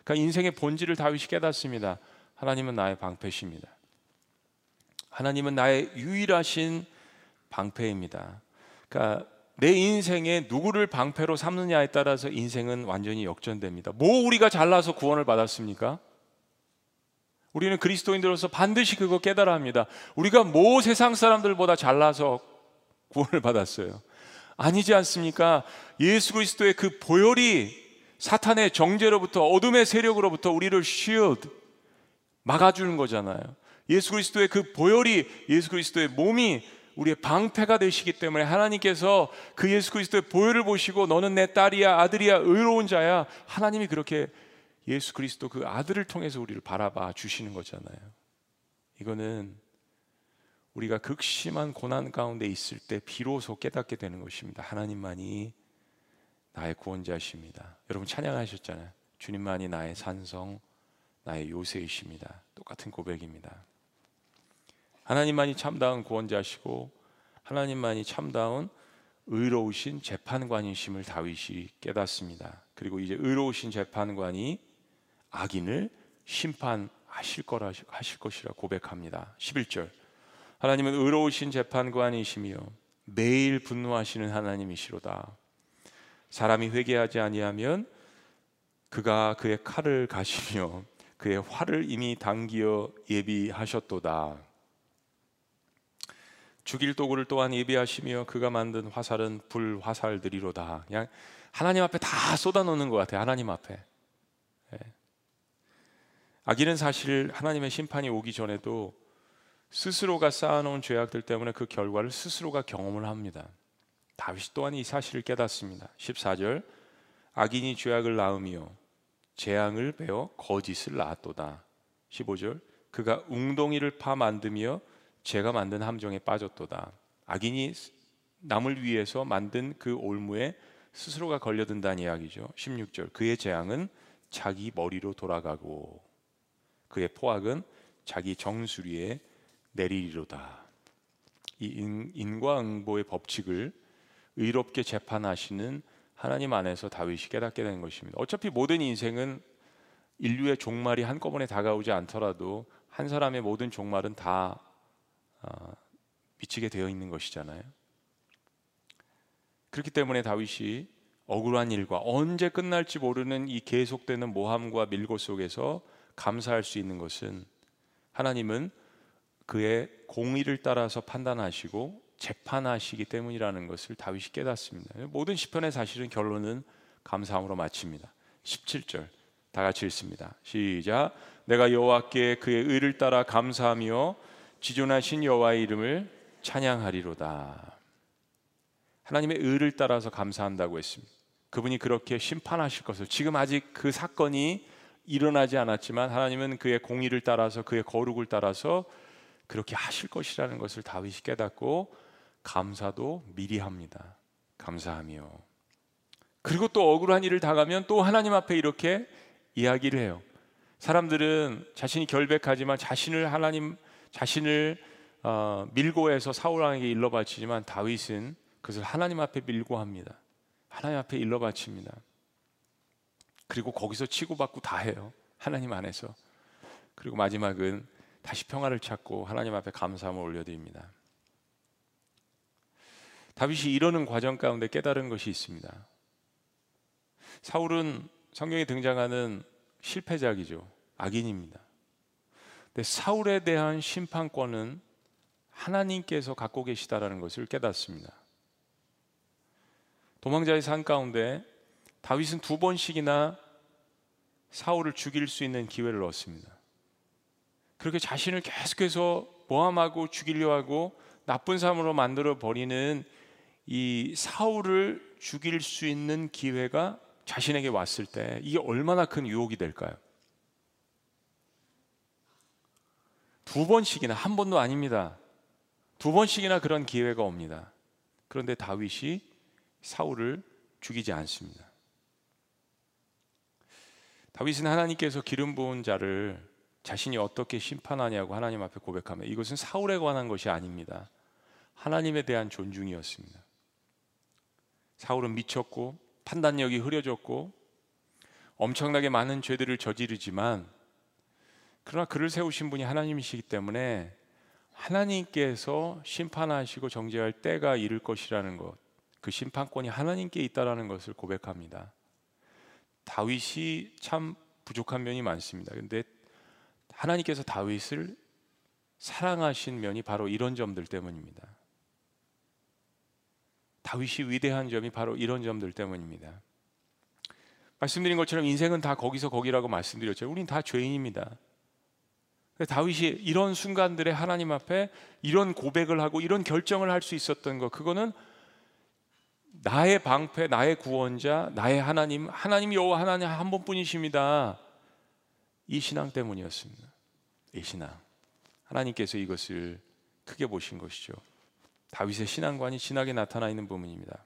그러니까 인생의 본질을 다윗이 깨닫습니다. 하나님은 나의 방패십니다. 하나님은 나의 유일하신 방패입니다. 그러니까 내 인생에 누구를 방패로 삼느냐에 따라서 인생은 완전히 역전됩니다. 뭐 우리가 잘나서 구원을 받았습니까? 우리는 그리스도인들로서 반드시 그거 깨달아 합니다. 우리가 뭐 세상 사람들보다 잘나서 구원을 받았어요. 아니지 않습니까? 예수 그리스도의 그 보혈이 사탄의 정죄로부터 어둠의 세력으로부터 우리를 shield 막아주는 거잖아요. 예수 그리스도의 그 보혈이 예수 그리스도의 몸이 우리의 방패가 되시기 때문에 하나님께서 그 예수 그리스도의 보혈을 보시고 너는 내 딸이야 아들이야 의로운 자야 하나님이 그렇게 예수 그리스도 그 아들을 통해서 우리를 바라봐 주시는 거잖아요. 이거는 우리가 극심한 고난 가운데 있을 때 비로소 깨닫게 되는 것입니다. 하나님만이 나의 구원자십니다. 여러분 찬양하셨잖아요. 주님만이 나의 산성, 나의 요새이십니다. 똑같은 고백입니다. 하나님만이 참다운 구원자시고 하나님만이 참다운 의로우신 재판관이심을 다윗이 깨닫습니다. 그리고 이제 의로우신 재판관이 악인을 심판하실 거라 하실 것이라 고백합니다. 11절. 하나님은 의로우신 재판관이시며 매일 분노하시는 하나님이시로다. 사람이 회개하지 아니하면 그가 그의 칼을 가시며 그의 활을 이미 당기어 예비하셨도다. 죽일 도구를 또한 예비하시며 그가 만든 화살은 불 화살들이로다. 그냥 하나님 앞에 다 쏟아놓는 것 같아요. 하나님 앞에. 예. 악인은 사실 하나님의 심판이 오기 전에도 스스로가 쌓아놓은 죄악들 때문에 그 결과를 스스로가 경험을 합니다. 다윗 또한 이 사실을 깨닫습니다. 14절 악인이 죄악을 낳으며 재앙을 베어 거짓을 낳았도다. 15절 그가 웅덩이를 파 만드며 제가 만든 함정에 빠졌도다. 악인이 남을 위해서 만든 그 올무에 스스로가 걸려든다는 이야기죠. 16절 그의 재앙은 자기 머리로 돌아가고 그의 포악은 자기 정수리에 내리리로다. 이 인 과응보의 법칙을 의롭게 재판하시는 하나님 안에서 다윗이 깨닫게 된 것입니다. 어차피 모든 인생은 인류의 종말이 한꺼번에 다가오지 않더라도 한 사람의 모든 종말은 다 어, 미치게 되어 있는 것이잖아요. 그렇기 때문에 다윗이 억울한 일과 언제 끝날지 모르는 이 계속되는 모함과 밀고 속에서 감사할 수 있는 것은 하나님은 그의 공의를 따라서 판단하시고 재판하시기 때문이라는 것을 다윗이 깨닫습니다. 모든 시편의 사실은 결론은 감사함으로 마칩니다. 17절 다 같이 읽습니다. 시작. 내가 여호와께 그의 의를 따라 감사하며 지존하신 여호와의 이름을 찬양하리로다. 하나님의 의를 따라서 감사한다고 했습니다. 그분이 그렇게 심판하실 것을 지금 아직 그 사건이 일어나지 않았지만 하나님은 그의 공의를 따라서 그의 거룩을 따라서 그렇게 하실 것이라는 것을 다윗이 깨닫고 감사도 미리 합니다. 감사하며 그리고 또 억울한 일을 당하면 또 하나님 앞에 이렇게 이야기를 해요. 사람들은 자신이 결백하지만 자신을 하나님 자신을 어, 밀고 해서 사울 왕에게 일러 바치지만 다윗은 그것을 하나님 앞에 밀고 합니다. 하나님 앞에 일러 바칩니다. 그리고 거기서 치고받고 다 해요. 하나님 안에서. 그리고 마지막은 다시 평화를 찾고 하나님 앞에 감사함을 올려드립니다. 다윗이 이러는 과정 가운데 깨달은 것이 있습니다. 사울은 성경에 등장하는 실패작이죠. 악인입니다. 근데 사울에 대한 심판권은 하나님께서 갖고 계시다라는 것을 깨닫습니다. 도망자의 산 가운데 다윗은 두 번씩이나 사울을 죽일 수 있는 기회를 얻습니다. 그렇게 자신을 계속해서 모함하고 죽이려 하고 나쁜 사람으로 만들어 버리는 이 사울을 죽일 수 있는 기회가 자신에게 왔을 때 이게 얼마나 큰 유혹이 될까요? 두 번씩이나 한 번도 아닙니다. 두 번씩이나 그런 기회가 옵니다. 그런데 다윗이 사울을 죽이지 않습니다. 다윗은 하나님께서 기름 부은 자를 자신이 어떻게 심판하냐고 하나님 앞에 고백하며 이것은 사울에 관한 것이 아닙니다. 하나님에 대한 존중이었습니다. 사울은 미쳤고 판단력이 흐려졌고 엄청나게 많은 죄들을 저지르지만 그러나 그를 세우신 분이 하나님이시기 때문에 하나님께서 심판하시고 정죄할 때가 이를 것이라는 것, 그 심판권이 하나님께 있다라는 것을 고백합니다. 다윗이 참 부족한 면이 많습니다. 근데 하나님께서 다윗을 사랑하신 면이 바로 이런 점들 때문입니다. 다윗이 위대한 점이 바로 이런 점들 때문입니다. 말씀드린 것처럼 인생은 다 거기서 거기라고 말씀드렸죠. 우린 다 죄인입니다. 다윗이 이런 순간들에 하나님 앞에 이런 고백을 하고 이런 결정을 할 수 있었던 것, 그거는 나의 방패, 나의 구원자, 나의 하나님, 하나님 여호와 하나님 한 번뿐이십니다. 이 신앙 때문이었습니다. 이 신앙. 하나님께서 이것을 크게 보신 것이죠. 다윗의 신앙관이 진하게 나타나 있는 부분입니다.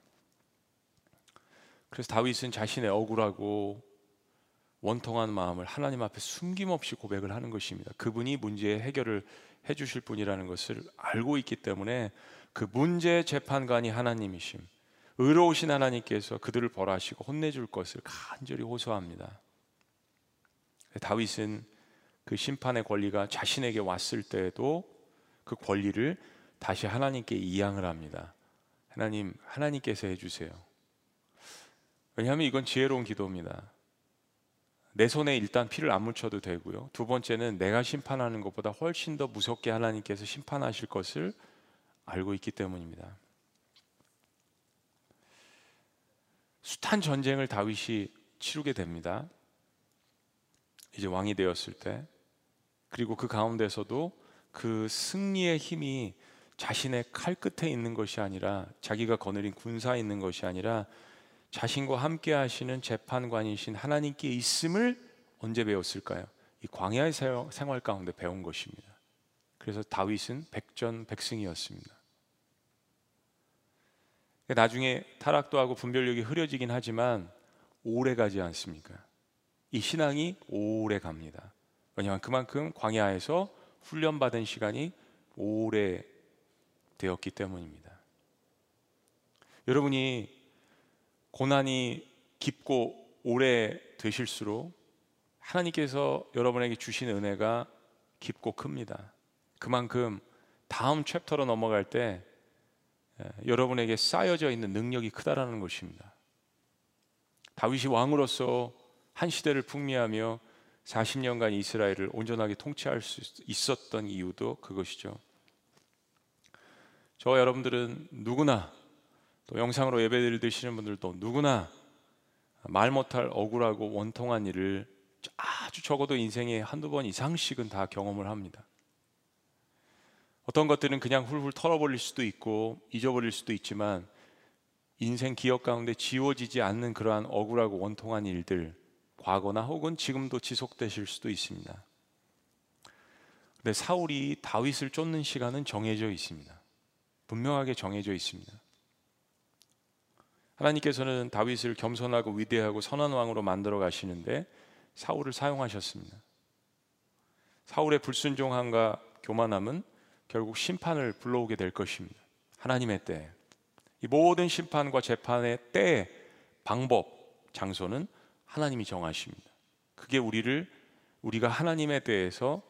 그래서 다윗은 자신의 억울하고 원통한 마음을 하나님 앞에 숨김없이 고백을 하는 것입니다. 그분이 문제의 해결을 해 주실 분이라는 것을 알고 있기 때문에 그 문제 재판관이 하나님이심. 의로우신 하나님께서 그들을 벌하시고 혼내줄 것을 간절히 호소합니다. 다윗은 그 심판의 권리가 자신에게 왔을 때에도 그 권리를 다시 하나님께 이양을 합니다. 하나님, 하나님께서 해주세요. 왜냐하면 이건 지혜로운 기도입니다. 내 손에 일단 피를 안 묻혀도 되고요. 두 번째는 내가 심판하는 것보다 훨씬 더 무섭게 하나님께서 심판하실 것을 알고 있기 때문입니다. 숱한 전쟁을 다윗이 치르게 됩니다. 이제 왕이 되었을 때 그리고 그 가운데서도 그 승리의 힘이 자신의 칼 끝에 있는 것이 아니라 자기가 거느린 군사에 있는 것이 아니라 자신과 함께 하시는 재판관이신 하나님께 있음을 언제 배웠을까요? 이 광야의 생활 가운데 배운 것입니다. 그래서 다윗은 백전백승이었습니다. 나중에 타락도 하고 분별력이 흐려지긴 하지만 오래 가지 않습니까? 이 신앙이 오래 갑니다. 왜냐하면 그만큼 광야에서 훈련받은 시간이 오래 되었기 때문입니다. 여러분이 고난이 깊고 오래 되실수록 하나님께서 여러분에게 주신 은혜가 깊고 큽니다. 그만큼 다음 챕터로 넘어갈 때 여러분에게 쌓여져 있는 능력이 크다라는 것입니다. 다윗이 왕으로서 한 시대를 풍미하며 40년간 이스라엘을 온전하게 통치할 수 있었던 이유도 그것이죠. 저 여러분들은 누구나 또 영상으로 예배를 드시는 분들도 누구나 말 못할 억울하고 원통한 일을 아주 적어도 인생에 한두 번 이상씩은 다 경험을 합니다. 어떤 것들은 그냥 훌훌 털어버릴 수도 있고 잊어버릴 수도 있지만 인생 기억 가운데 지워지지 않는 그러한 억울하고 원통한 일들 과거나 혹은 지금도 지속되실 수도 있습니다. 근데 사울이 다윗을 쫓는 시간은 정해져 있습니다. 분명하게 정해져 있습니다. 하나님께서는 다윗을 겸손하고 위대하고 선한 왕으로 만들어 가시는데 사울을 사용하셨습니다. 사울의 불순종함과 교만함은 결국 심판을 불러오게 될 것입니다. 하나님의 때. 이 모든 심판과 재판의 때, 방법, 장소는 하나님이 정하십니다. 그게 우리를 우리가 하나님에 대해서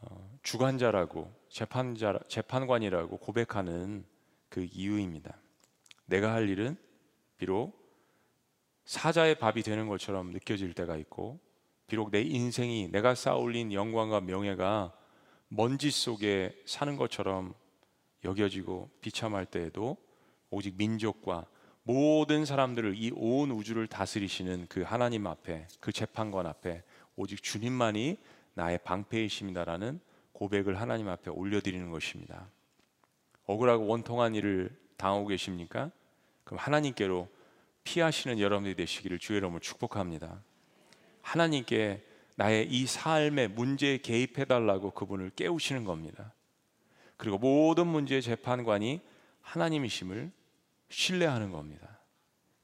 어, 주관자라고 재판자 재판관이라고 고백하는 그 이유입니다. 내가 할 일은 비록 사자의 밥이 되는 것처럼 느껴질 때가 있고 비록 내 인생이 내가 쌓아올린 영광과 명예가 먼지 속에 사는 것처럼 여겨지고 비참할 때에도 오직 민족과 모든 사람들을 이 온 우주를 다스리시는 그 하나님 앞에 그 재판관 앞에 오직 주님만이 나의 방패이십니다라는 고백을 하나님 앞에 올려드리는 것입니다. 억울하고 원통한 일을 당하고 계십니까? 그럼 하나님께로 피하시는 여러분들이 되시기를 주의 이름으로 축복합니다. 하나님께 나의 이 삶의 문제에 개입해 달라고 그분을 깨우시는 겁니다. 그리고 모든 문제의 재판관이 하나님이심을 신뢰하는 겁니다.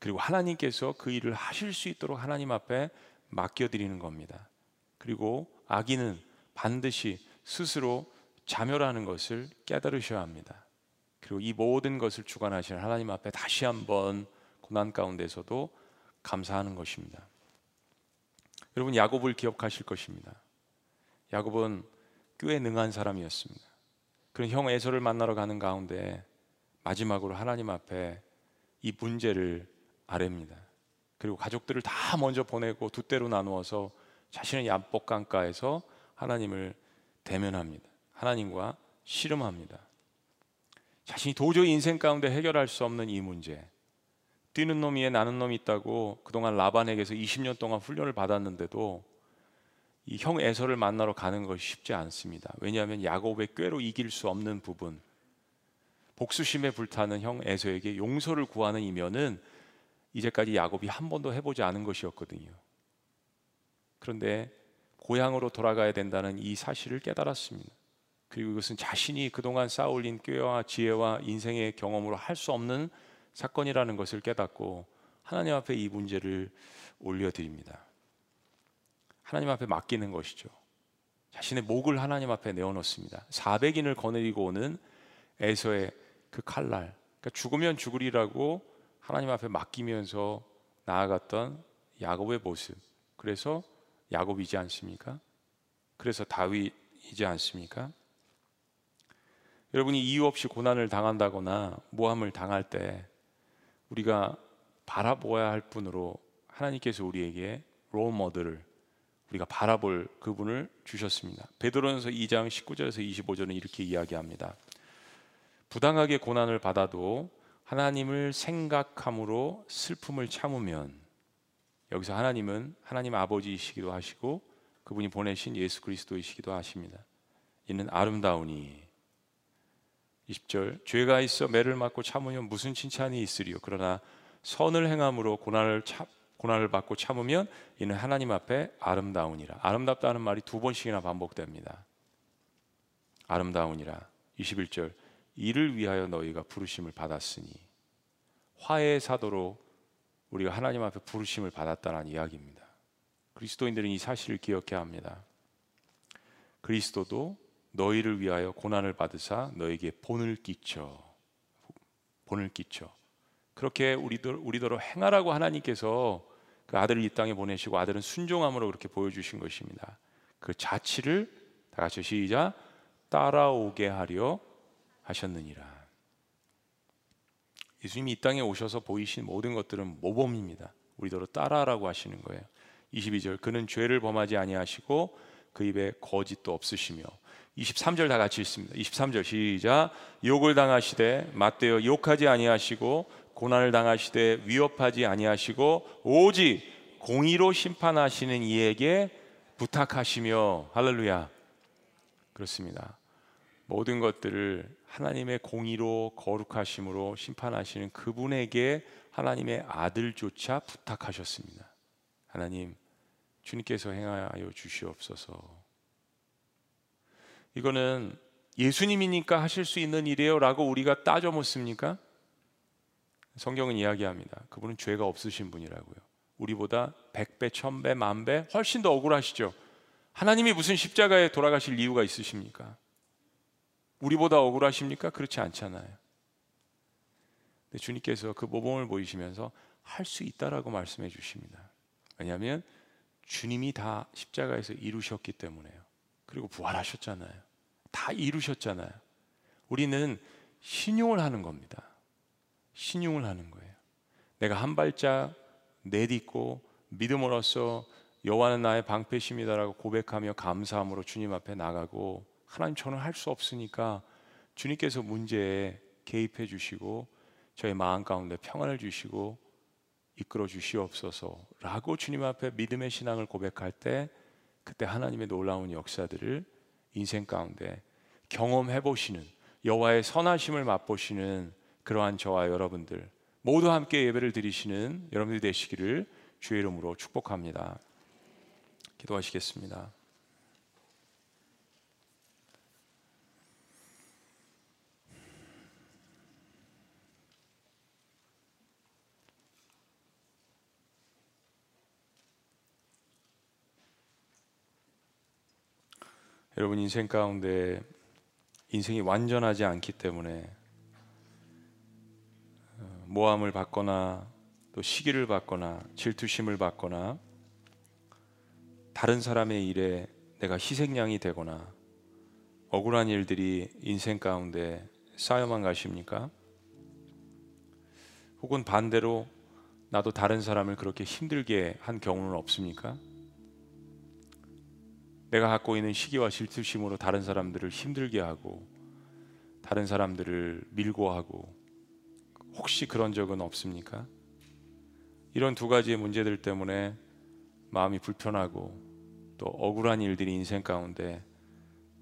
그리고 하나님께서 그 일을 하실 수 있도록 하나님 앞에 맡겨드리는 겁니다. 그리고 아기는 반드시 스스로 자멸하는 것을 깨달으셔야 합니다. 그리고 이 모든 것을 주관하시는 하나님 앞에 다시 한번 고난 가운데서도 감사하는 것입니다. 여러분 야곱을 기억하실 것입니다. 야곱은 꽤 능한 사람이었습니다. 그런 형 에서를 만나러 가는 가운데 마지막으로 하나님 앞에 이 문제를 아랩니다. 그리고 가족들을 다 먼저 보내고 두 때로 나누어서 자신의 얀복강가에서 하나님을 대면합니다. 하나님과 씨름합니다. 자신이 도저히 인생 가운데 해결할 수 없는 이 문제. 뛰는 놈 위에 나는 놈이 있다고 그동안 라반에게서 20년 동안 훈련을 받았는데도 이 형 에서를 만나러 가는 것이 쉽지 않습니다. 왜냐하면 야곱의 꾀로 이길 수 없는 부분, 복수심에 불타는 형 에서에게 용서를 구하는 이면은 이제까지 야곱이 한 번도 해보지 않은 것이었거든요. 그런데 고향으로 돌아가야 된다는 이 사실을 깨달았습니다. 그리고 이것은 자신이 그동안 쌓아올린 꾀와 지혜와 인생의 경험으로 할 수 없는 사건이라는 것을 깨닫고 하나님 앞에 이 문제를 올려드립니다. 하나님 앞에 맡기는 것이죠. 자신의 목을 하나님 앞에 내어놓습니다. 400인을 거느리고 오는 에서의 그 칼날, 그러니까 죽으면 죽으리라고 하나님 앞에 맡기면서 나아갔던 야곱의 모습. 그래서 야곱이지 않습니까? 그래서 다윗이지 않습니까? 여러분이 이유 없이 고난을 당한다거나 모함을 당할 때 우리가 바라보아야 할 분으로 하나님께서 우리에게 롤 모델을 우리가 바라볼 그분을 주셨습니다. 베드로전서 2장 19절에서 25절은 이렇게 이야기합니다. 부당하게 고난을 받아도 하나님을 생각함으로 슬픔을 참으면 여기서 하나님은 하나님 아버지이시기도 하시고 그분이 보내신 예수 그리스도이시기도 하십니다. 이는 아름다우니 20절 죄가 있어 매를 맞고 참으면 무슨 칭찬이 있으리요 그러나 선을 행함으로 고난을 참 고난을 받고 참으면 이는 하나님 앞에 아름다우니라. 아름답다는 말이 두 번씩이나 반복됩니다. 아름다우니라. 21절 이를 위하여 너희가 부르심을 받았으니 화해의 사도로 우리가 하나님 앞에 부르심을 받았다는 이야기입니다. 그리스도인들은 이 사실을 기억해야 합니다. 그리스도도 너희를 위하여 고난을 받으사 너에게 본을 끼쳐 본을 끼쳐 그렇게 우리들 우리더러 행하라고 하나님께서 그 아들을 이 땅에 보내시고 아들은 순종함으로 그렇게 보여주신 것입니다. 그 자치를 다 같이 시작 따라오게 하려 하셨느니라. 예수님이 이 땅에 오셔서 보이신 모든 것들은 모범입니다. 우리더러 따라라고 하시는 거예요. 22절 그는 죄를 범하지 아니하시고 그 입에 거짓도 없으시며 23절 다 같이 읽습니다. 23절 시작. 욕을 당하시되 맞대어 욕하지 아니하시고 고난을 당하시되 위협하지 아니하시고 오직 공의로 심판하시는 이에게 부탁하시며 할렐루야. 그렇습니다. 모든 것들을 하나님의 공의로 거룩하심으로 심판하시는 그분에게 하나님의 아들조차 부탁하셨습니다. 하나님, 주님께서 행하여 주시옵소서. 이거는 예수님이니까 하실 수 있는 일이에요라고 우리가 따져 묻습니까? 성경은 이야기합니다. 그분은 죄가 없으신 분이라고요. 우리보다 백배, 천배, 만배 훨씬 더 억울하시죠. 하나님이 무슨 십자가에 돌아가실 이유가 있으십니까? 우리보다 억울하십니까? 그렇지 않잖아요. 근데 주님께서 그 모범을 보이시면서 할 수 있다라고 말씀해 주십니다. 왜냐하면 주님이 다 십자가에서 이루셨기 때문에요. 그리고 부활하셨잖아요. 다 이루셨잖아요. 우리는 신용을 하는 겁니다. 신용을 하는 거예요. 내가 한 발짝 내딛고 믿음으로써 여호와는 나의 방패심이다라고 고백하며 감사함으로 주님 앞에 나가고 하나님 저는 할 수 없으니까 주님께서 문제에 개입해 주시고 저의 마음 가운데 평안을 주시고 이끌어 주시옵소서라고 주님 앞에 믿음의 신앙을 고백할 때 그때 하나님의 놀라운 역사들을 인생 가운데 경험해 보시는 여호와의 선하심을 맛보시는 그러한 저와 여러분들 모두 함께 예배를 드리시는 여러분들이 되시기를 주의 이름으로 축복합니다. 기도하시겠습니다. 여러분 인생 가운데 인생이 완전하지 않기 때문에 어, 모함을 받거나 또 시기를 받거나 질투심을 받거나 다른 사람의 일에 내가 희생양이 되거나 억울한 일들이 인생 가운데 쌓여만 가십니까? 혹은 반대로 나도 다른 사람을 그렇게 힘들게 한 경우는 없습니까? 내가 갖고 있는 시기와 질투심으로 다른 사람들을 힘들게 하고 다른 사람들을 밀고 하고 혹시 그런 적은 없습니까? 이런 두 가지의 문제들 때문에 마음이 불편하고 또 억울한 일들이 인생 가운데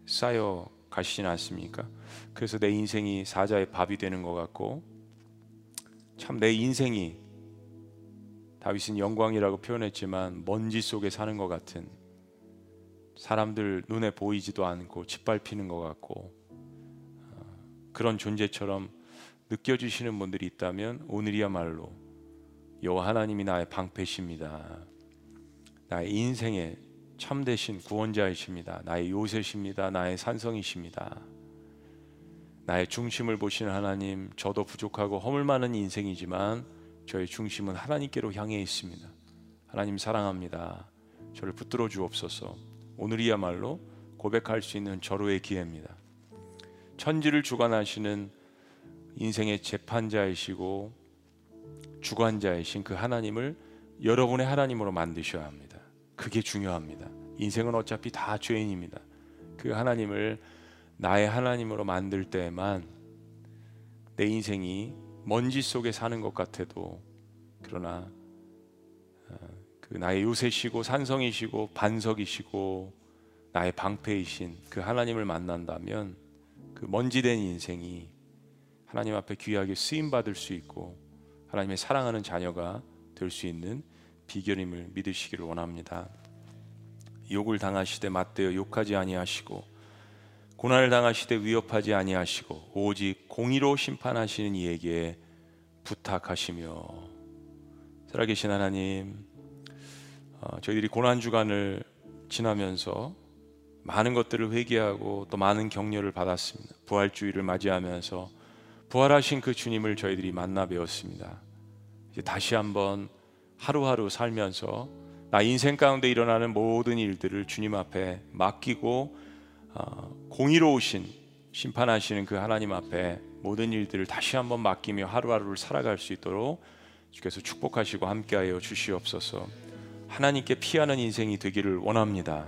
쌓여 가시진 않습니까? 그래서 내 인생이 사자의 밥이 되는 것 같고 참 내 인생이 다윗은 영광이라고 표현했지만 먼지 속에 사는 것 같은 사람들 눈에 보이지도 않고 짓밟히는 것 같고 어, 그런 존재처럼 느껴지시는 분들이 있다면 오늘이야말로 여호와 하나님이 나의 방패십니다. 나의 인생의 참되신 구원자이십니다. 나의 요새십니다. 나의 산성이십니다. 나의 중심을 보시는 하나님, 저도 부족하고 허물 많은 인생이지만 저의 중심은 하나님께로 향해 있습니다. 하나님 사랑합니다. 저를 붙들어 주옵소서. 오늘이야말로 고백할 수 있는 절호의 기회입니다. 천지를 주관하시는 인생의 재판자이시고 주관자이신 그 하나님을 여러분의 하나님으로 만드셔야 합니다. 그게 중요합니다. 인생은 어차피 다 죄인입니다. 그 하나님을 나의 하나님으로 만들 때만 내 인생이 먼지 속에 사는 것 같아도 그러나 그 나의 요새시고 산성이시고 반석이시고 나의 방패이신 그 하나님을 만난다면 그 먼지된 인생이 하나님 앞에 귀하게 쓰임 받을 수 있고 하나님의 사랑하는 자녀가 될 수 있는 비결임을 믿으시기를 원합니다. 욕을 당하시되 맞대어 욕하지 아니하시고 고난을 당하시되 위협하지 아니하시고 오직 공의로 심판하시는 이에게 부탁하시며 살아계신 하나님 어, 저희들이 고난 주간을 지나면서 많은 것들을 회개하고 또 많은 격려를 받았습니다. 부활주의를 맞이하면서 부활하신 그 주님을 저희들이 만나 배웠습니다. 이제 다시 한번 하루하루 살면서 나 인생 가운데 일어나는 모든 일들을 주님 앞에 맡기고 어, 공의로우신 심판하시는 그 하나님 앞에 모든 일들을 다시 한번 맡기며 하루하루를 살아갈 수 있도록 주께서 축복하시고 함께하여 주시옵소서. 하나님께 피하는 인생이 되기를 원합니다.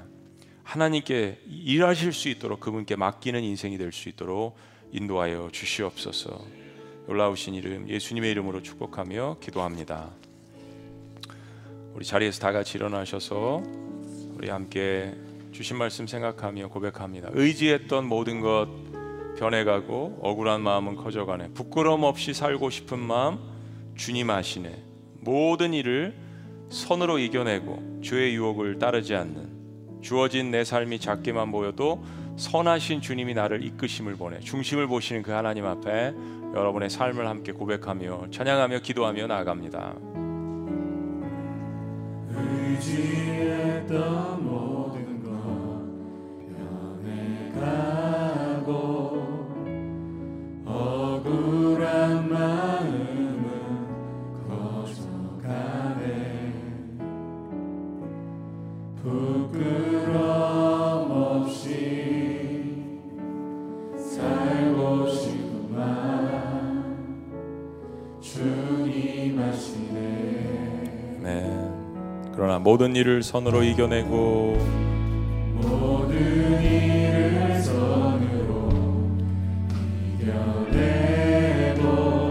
하나님께 일하실 수 있도록 그분께 맡기는 인생이 될 수 있도록 인도하여 주시옵소서. 놀라우신 이름 예수님의 이름으로 축복하며 기도합니다. 우리 자리에서 다 같이 일어나셔서 우리 함께 주신 말씀 생각하며 고백합니다. 의지했던 모든 것 변해가고 억울한 마음은 커져가네. 부끄럼 없이 살고 싶은 마음 주님 아시네. 모든 일을 선으로 이겨내고 주의 유혹을 따르지 않는 주어진 내 삶이 작게만 보여도 선하신 주님이 나를 이끄심을 보내 중심을 보시는 그 하나님 앞에 여러분의 삶을 함께 고백하며 찬양하며 기도하며 나아갑니다. 의지했던 모든 것 변해가고 억울한 마 그러나 모든 일을 선으로 이겨내고 모든 일을 선으로 이겨내고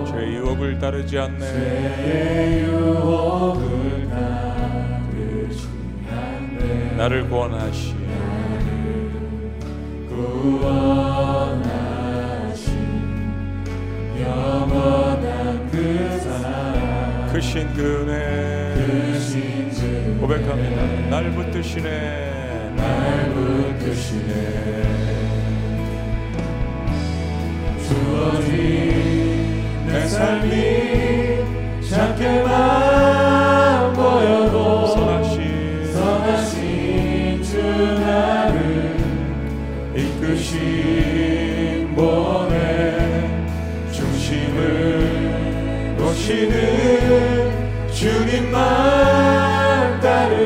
죄의 유혹을 따르지 않네. 내 유혹을 따르지 않네 나를 구원하시. 구원하신 영원한 그 사랑. 크신 그네 그 고백합니다. 날 붙드시네. 날 붙드시네. 주어진 내 삶이 작게만 보여도 선하신 선하신 주 나를 이끄신 본의 중심을 놓시는 주님만 따르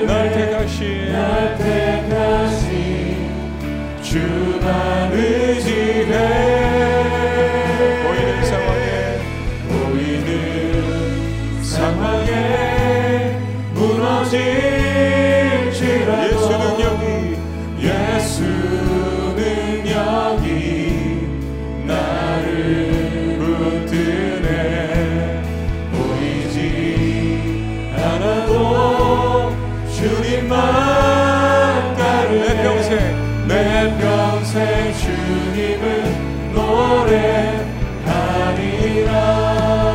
평생 내 평생 주님을 노래하리라.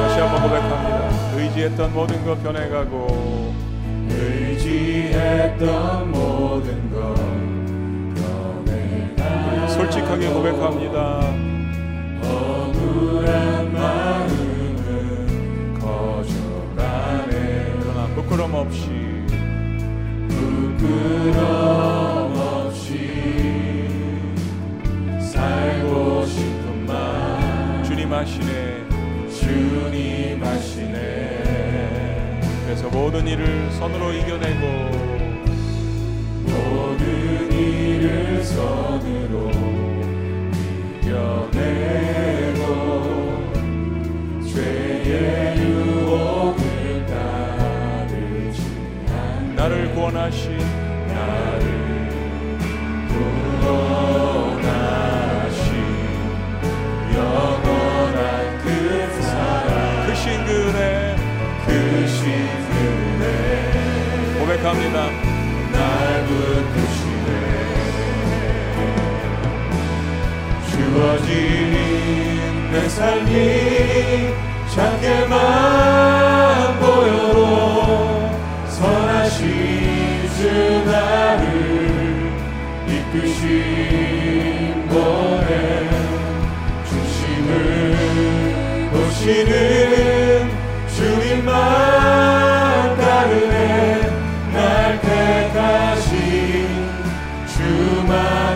다시 한번 고백합니다. 의지했던 모든 것 변해가고 의지했던 모든 것 변해가 솔직하게 고백합니다. 억울한 마음은 거절하네. 그러나 부끄럼 없이. 부끄럼 모든 일을 선으로 이겨내고 모든 일을 선으로 이겨내고 죄의 유혹을 따르지 않 나를 구원하신 고백합니다. 날 붙드시네 주어진 내 삶이 작게만 보여도 선하신 주 나를 이끄신 본의 중심을 보시는 주님만 따르네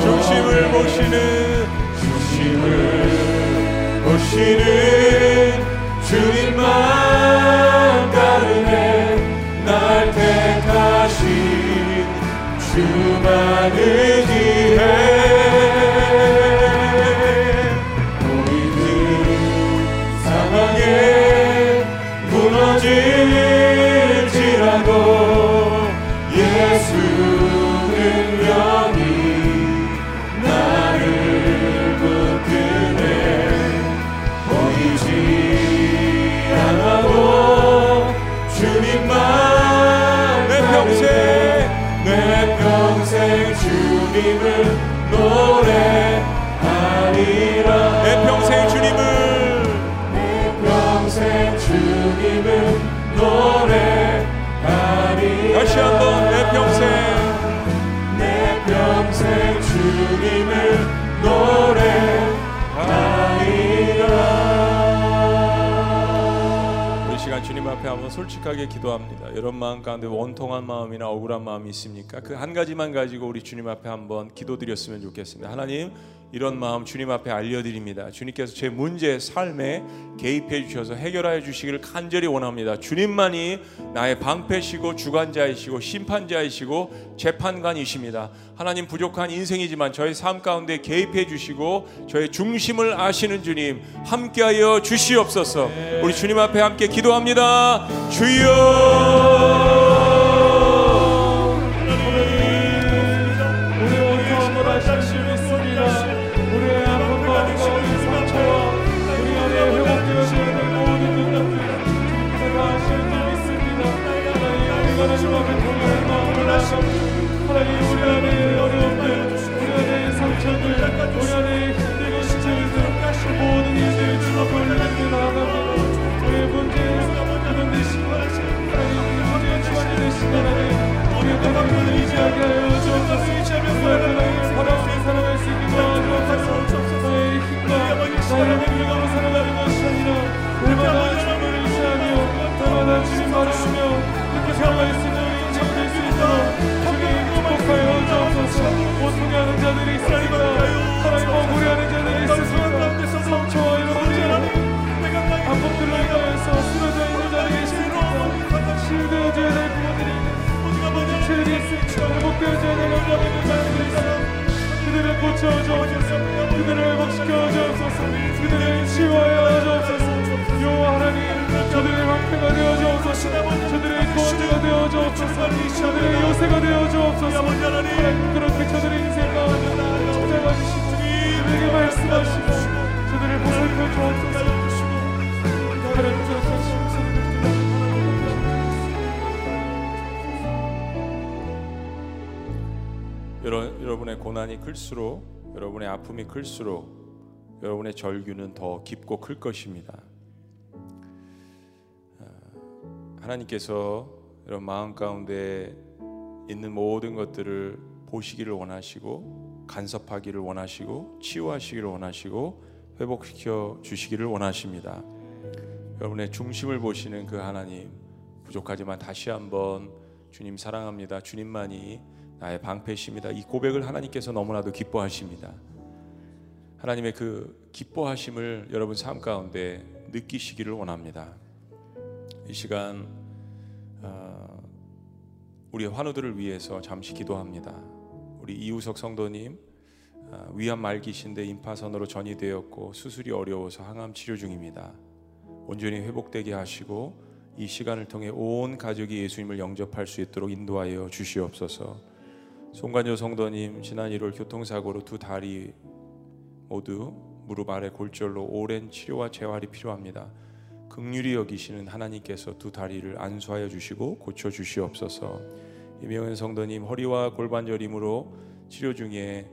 중심을 보시는 중심을 보시는 주님만 주만 의지 노래하리 다시 한번 내 평생 내 평생 주님을 노래하리라 우리 시간 주님 앞에 한번 솔직하게 기도합니다. 여러분 마음 가운데 원통한 마음이나 억울한 마음이 있습니까? 그 한 가지만 가지고 우리 주님 앞에 한번 기도드렸으면 좋겠습니다. 하나님 이런 마음 주님 앞에 알려드립니다. 주님께서 제 문제 삶에 개입해 주셔서 해결하여 주시기를 간절히 원합니다. 주님만이 나의 방패시고 주관자이시고 심판자이시고 재판관이십니다. 하나님 부족한 인생이지만 저의 삶 가운데 개입해 주시고 저의 중심을 아시는 주님 함께하여 주시옵소서. 우리 주님 앞에 함께 기도합니다. 주여. 여러, 여러분의 고난이 클수록 여러분의 아픔이 클수록 여러분의 절규는 더 깊고 클 것입니다. 아, 하나님께서 여러분 마음 가운데 있는 모든 것들을 보시기를 원하시고 간섭하기를 원하시고 치유하시기를 원하시고 회복시켜 주시기를 원하십니다. 여러분의 중심을 보시는 그 하나님 부족하지만 다시 한번 주님 사랑합니다. 주님만이 나의 방패십니다. 이 고백을 하나님께서 너무나도 기뻐하십니다. 하나님의 그 기뻐하심을 여러분 삶 가운데 느끼시기를 원합니다. 이 시간 어, 우리의 환우들을 위해서 잠시 기도합니다. 우리 이우석 성도님 어, 위암 말기신데 임파선으로 전이되었고 수술이 어려워서 항암 치료 중입니다. 온전히 회복되게 하시고 이 시간을 통해 온 가족이 예수님을 영접할 수 있도록 인도하여 주시옵소서. 송관여 성도님 지난 1월 교통사고로 두 다리 모두 무릎 아래 골절로 오랜 치료와 재활이 필요합니다. 극률이 여기시는 하나님께서 두 다리를 안수하여 주시고 고쳐 주시옵소서. 이명은 성도님 허리와 골반 저림으로 치료 중에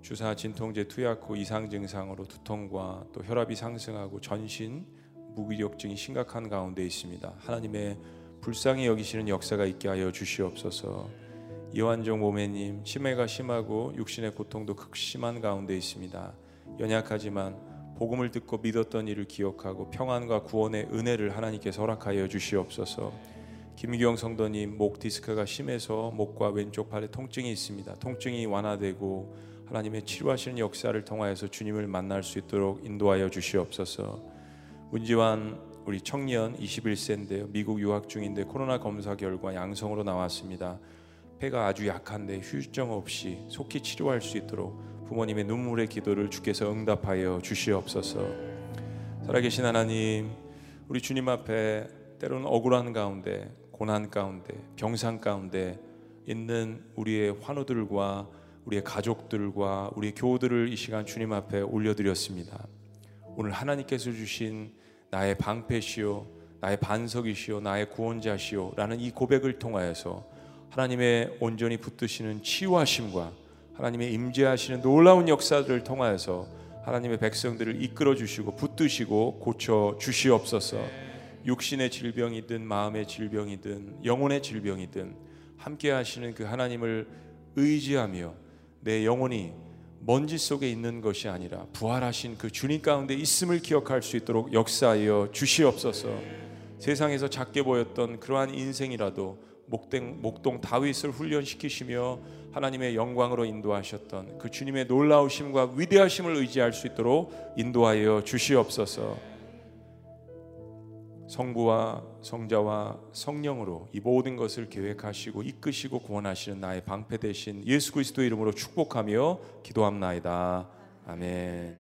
주사 진통제 투약 후 이상 증상으로 두통과 또 혈압이 상승하고 전신 무기력증이 심각한 가운데 있습니다. 하나님의 불쌍히 여기시는 역사가 있게 하여 주시옵소서. 이완종 모매님 치매가 심하고 육신의 고통도 극심한 가운데 있습니다. 연약하지만 복음을 듣고 믿었던 일을 기억하고 평안과 구원의 은혜를 하나님께서 허락하여 주시옵소서. 김기영 성도님 목 디스크가 심해서 목과 왼쪽 팔에 통증이 있습니다. 통증이 완화되고 하나님의 치료하시는 역사를 통하여서 주님을 만날 수 있도록 인도하여 주시옵소서. 문지환 우리 청년 21세인데요. 미국 유학 중인데 코로나 검사 결과 양성으로 나왔습니다. 폐가 아주 약한데 휴정 없이 속히 치료할 수 있도록 부모님의 눈물의 기도를 주께서 응답하여 주시옵소서. 살아계신 하나님, 우리 주님 앞에 때로는 억울한 가운데, 고난 가운데, 병상 가운데 있는 우리의 환우들과 우리의 가족들과 우리의 교우들을 이 시간 주님 앞에 올려드렸습니다. 오늘 하나님께서 주신 나의 방패시오, 나의 반석이시오, 나의 구원자시오라는 이 고백을 통하여서 하나님의 온전히 붙드시는 치유하심과 하나님의 임재하시는 놀라운 역사들을 통하여서 하나님의 백성들을 이끌어 주시고 붙드시고 고쳐 주시옵소서. 육신의 질병이든 마음의 질병이든 영혼의 질병이든 함께 하시는 그 하나님을 의지하며 내 영혼이 먼지 속에 있는 것이 아니라 부활하신 그 주님 가운데 있음을 기억할 수 있도록 역사하여 주시옵소서. 세상에서 작게 보였던 그러한 인생이라도 목동, 목동 다윗을 훈련시키시며 하나님의 영광으로 인도하셨던 그 주님의 놀라우심과 위대하심을 의지할 수 있도록 인도하여 주시옵소서. 성부와 성자와 성령으로 이 모든 것을 계획하시고 이끄시고 구원하시는 나의 방패 대신 예수 그리스도 이름으로 축복하며 기도합나이다. 아멘.